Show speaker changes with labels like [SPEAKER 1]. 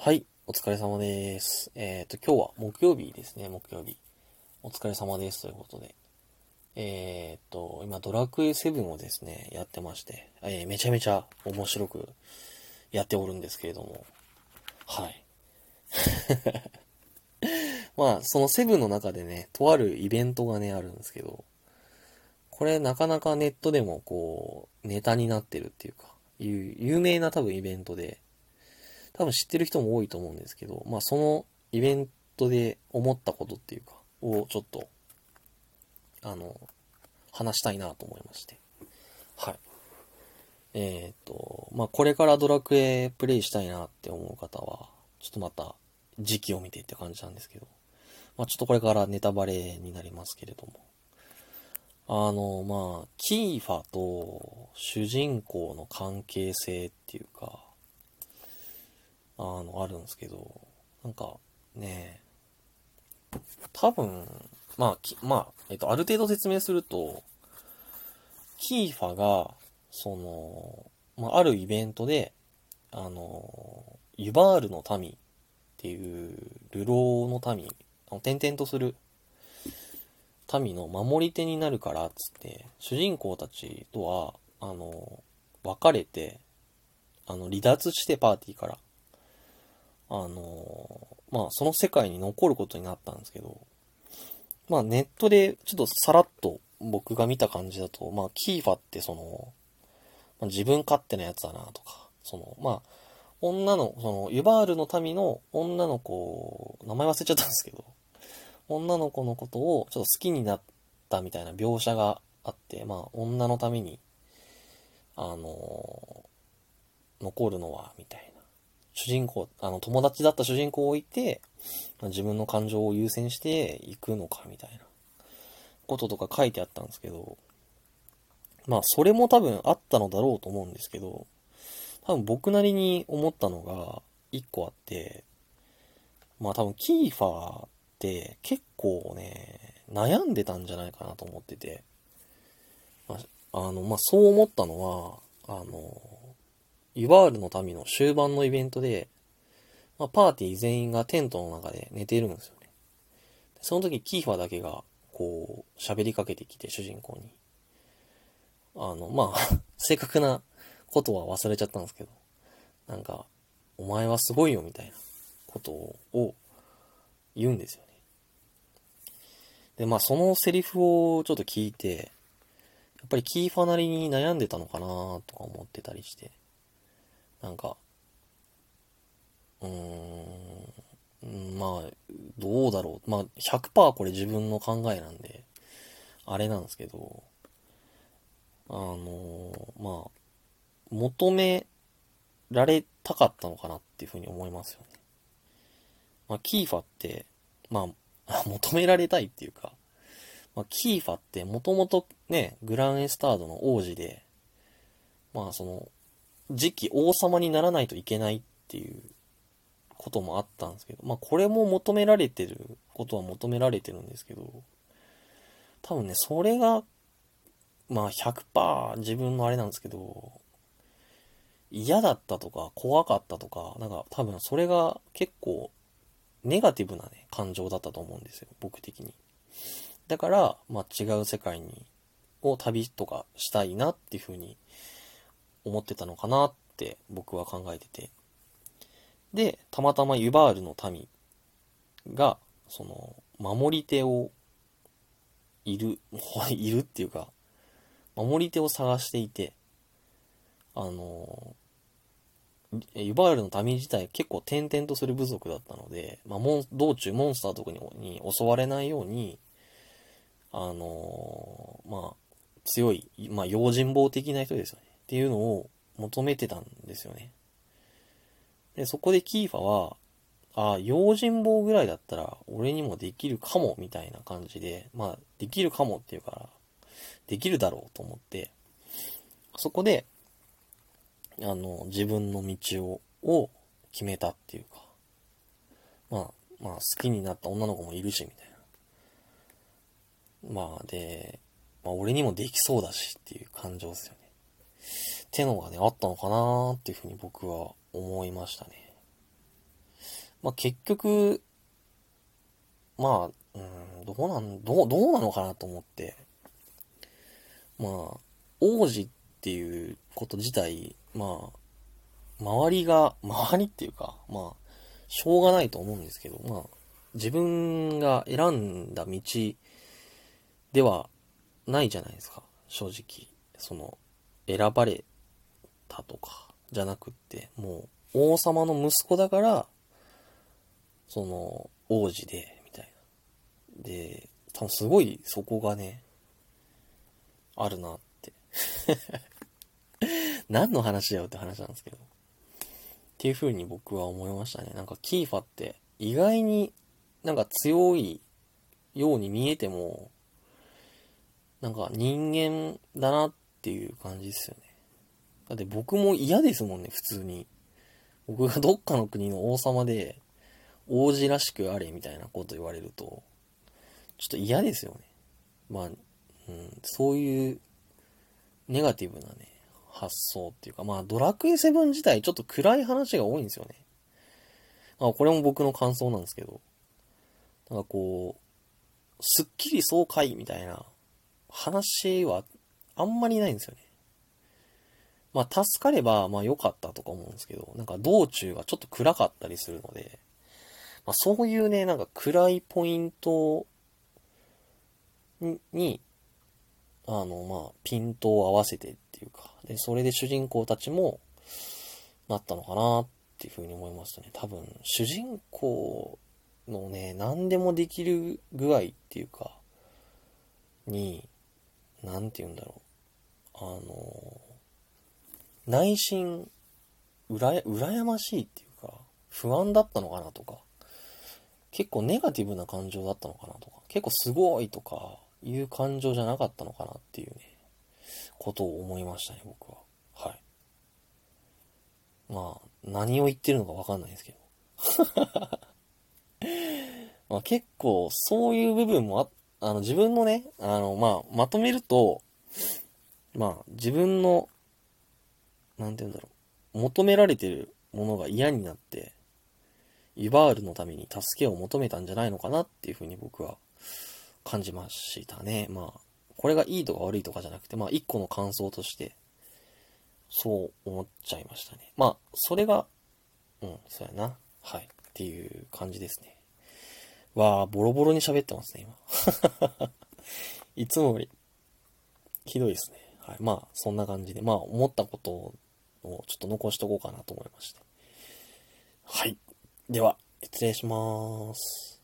[SPEAKER 1] はい、お疲れ様です。えっ、と、今日は木曜日ですね、木曜日。お疲れ様ですということで。えっ、と、今、ドラクエ7をですね、やってまして、えーめちゃめちゃ面白くやっておるんですけれども、はい。まあ、その7の中でね、とあるイベントがね、あるんですけど、これなかなかネットでもこう、ネタになってるっていうか、いう有名な多分イベントで、多分知ってる人も多いと思うんですけど、まあそのイベントで思ったことっていうか、をちょっと、あの、話したいなと思いまして。はい。えっ、と、まあこれからドラクエプレイしたいなって思う方は、ちょっとまた時期を見てって感じなんですけど、まあちょっとこれからネタバレになりますけれども、あの、まあ、キーファと主人公の関係性っていうか、あの、あるんですけど、なんか、ね多分、まあ、きまあ、えっと、ある程度説明すると、キーファが、その、まあ、あるイベントで、あの、ユバールの民っていう、流浪の民、の転々とする民の守り手になるからつって、主人公たちとは、あの、別れて、あの、離脱してパーティーから、あの、まあ、その世界に残ることになったんですけど、まあ、ネットでちょっとさらっと僕が見た感じだと、まあ、キーファってその、まあ、自分勝手なやつだなとか、その、まあ、女の、その、ユバールの民の女の子、名前忘れちゃったんですけど、女の子のことをちょっと好きになったみたいな描写があって、まあ、女のために、あの残るのは、みたいな。主人公、あの、友達だった主人公を置いて、自分の感情を優先していくのか、みたいなこととか書いてあったんですけど、まあ、それも多分あったのだろうと思うんですけど、多分僕なりに思ったのが一個あって、まあ多分キーファーって結構ね、悩んでたんじゃないかなと思ってて、あ、あの、まあそう思ったのは、あの、ユバールの民の終盤のイベントで、まあパーティー全員がテントの中で寝てるんですよね。その時キーファだけが、こう、喋りかけてきて主人公に。あの、まあ、正確なことは忘れちゃったんですけど、なんか、お前はすごいよみたいなことを言うんですよね。で、まあそのセリフをちょっと聞いて、やっぱりキーファなりに悩んでたのかなとか思ってたりして、なんか、うーん、まあ、どうだろう。まあ、100%これ自分の考えなんで、あれなんですけど、あのまあ、求められたかったのかなっていうふうに思いますよね。まあ、キーファって、まあ、求められたいっていうか、まあ、キーファってもともとね、グランエスタードの王子で、まあその、次期王様にならないといけないっていうこともあったんですけど、まあこれも求められてることは求められてるんですけど、多分ね、それが、まあ100%自分のあれなんですけど、嫌だったとか怖かったとか、なんか多分それが結構ネガティブなね、感情だったと思うんですよ、僕的に。だから、まあ違う世界に、を旅とかしたいなっていうふうに思ってたのかなって僕は考えてて。で、たまたまユバールの民が、その、守り手をいる、いるっていうか、守り手を探していて、あの、ユバールの民自体結構転々とする部族だったので、まあ、道中モンスターとかにに襲われないように、あのまあ、強い、まあ、用心棒的な人ですよね。っていうのを求めてたんですよね。で、そこでキーファは、ああ、用心棒ぐらいだったら俺にもできるかも、みたいな感じで、まあ、できるかもっていうから、できるだろうと思って、そこで、あの、自分の道を、を決めたっていうか、まあ、まあ、好きになった女の子もいるし、みたいな。まあ、で、まあ、俺にもできそうだしっていう感情ですよね。ってのがね、あったのかなーっていうふうに僕は思いましたね。まあ結局、まあ、うん、どうなん、どう、どうなのかなと思って、まあ、王子っていうこと自体、まあ、周りが、周りっていうか、まあ、しょうがないと思うんですけど、まあ、自分が選んだ道ではないじゃないですか、正直。その、選ばれたとか、じゃなくって、もう、王様の息子だから、その、王子で、みたいな。で、多分すごいそこがね、あるなって。何の話だよって話なんですけど。っていう風に僕は思いましたね。なんかキーファって意外になんか強いように見えても、なんか人間だなっっていう感じですよね。だって僕も嫌ですもんね、普通に。僕がどっかの国の王様で、王子らしくあれみたいなこと言われると、ちょっと嫌ですよね。まあ、うん、そういうネガティブなね、発想っていうか、まあドラクエ7自体ちょっと暗い話が多いんですよね。まあこれも僕の感想なんですけど、なんかこう、すっきり爽快みたいな話はあんまりないんですよね。まあ助かればまあ良かったとか思うんですけど、なんか道中がちょっと暗かったりするので、まあそういうね、なんか暗いポイントに、あの、まあ、ピントを合わせてっていうか、で、それで主人公たちも、なったのかなっていうふうに思いますね。多分、主人公のね、何でもできる具合っていうか、に、なんて言うんだろう。あの、内心、うらや、羨ましいっていうか、不安だったのかなとか、結構ネガティブな感情だったのかなとか、結構すごいとか、いう感情じゃなかったのかなっていうね、ことを思いましたね、僕は。はい。まあ、何を言ってるのかわかんないですけど。まあ結構、そういう部分もあ、あの、自分のね、あの、まあ、まとめると、まあ、自分の、なんて言うんだろう、求められてるものが嫌になって、イバールのために助けを求めたんじゃないのかなっていうふうに僕は感じましたね。まあ、これがいいとか悪いとかじゃなくて、まあ、一個の感想として、そう思っちゃいましたね。まあ、それが、うん、そうやな。はい。っていう感じですね。わあ、ボロボロに喋ってますね、今。いつもより、ひどいですね。はい。まあ、そんな感じで、まあ、思ったことをちょっと残しとこうかなと思いまして。はい。では、失礼します。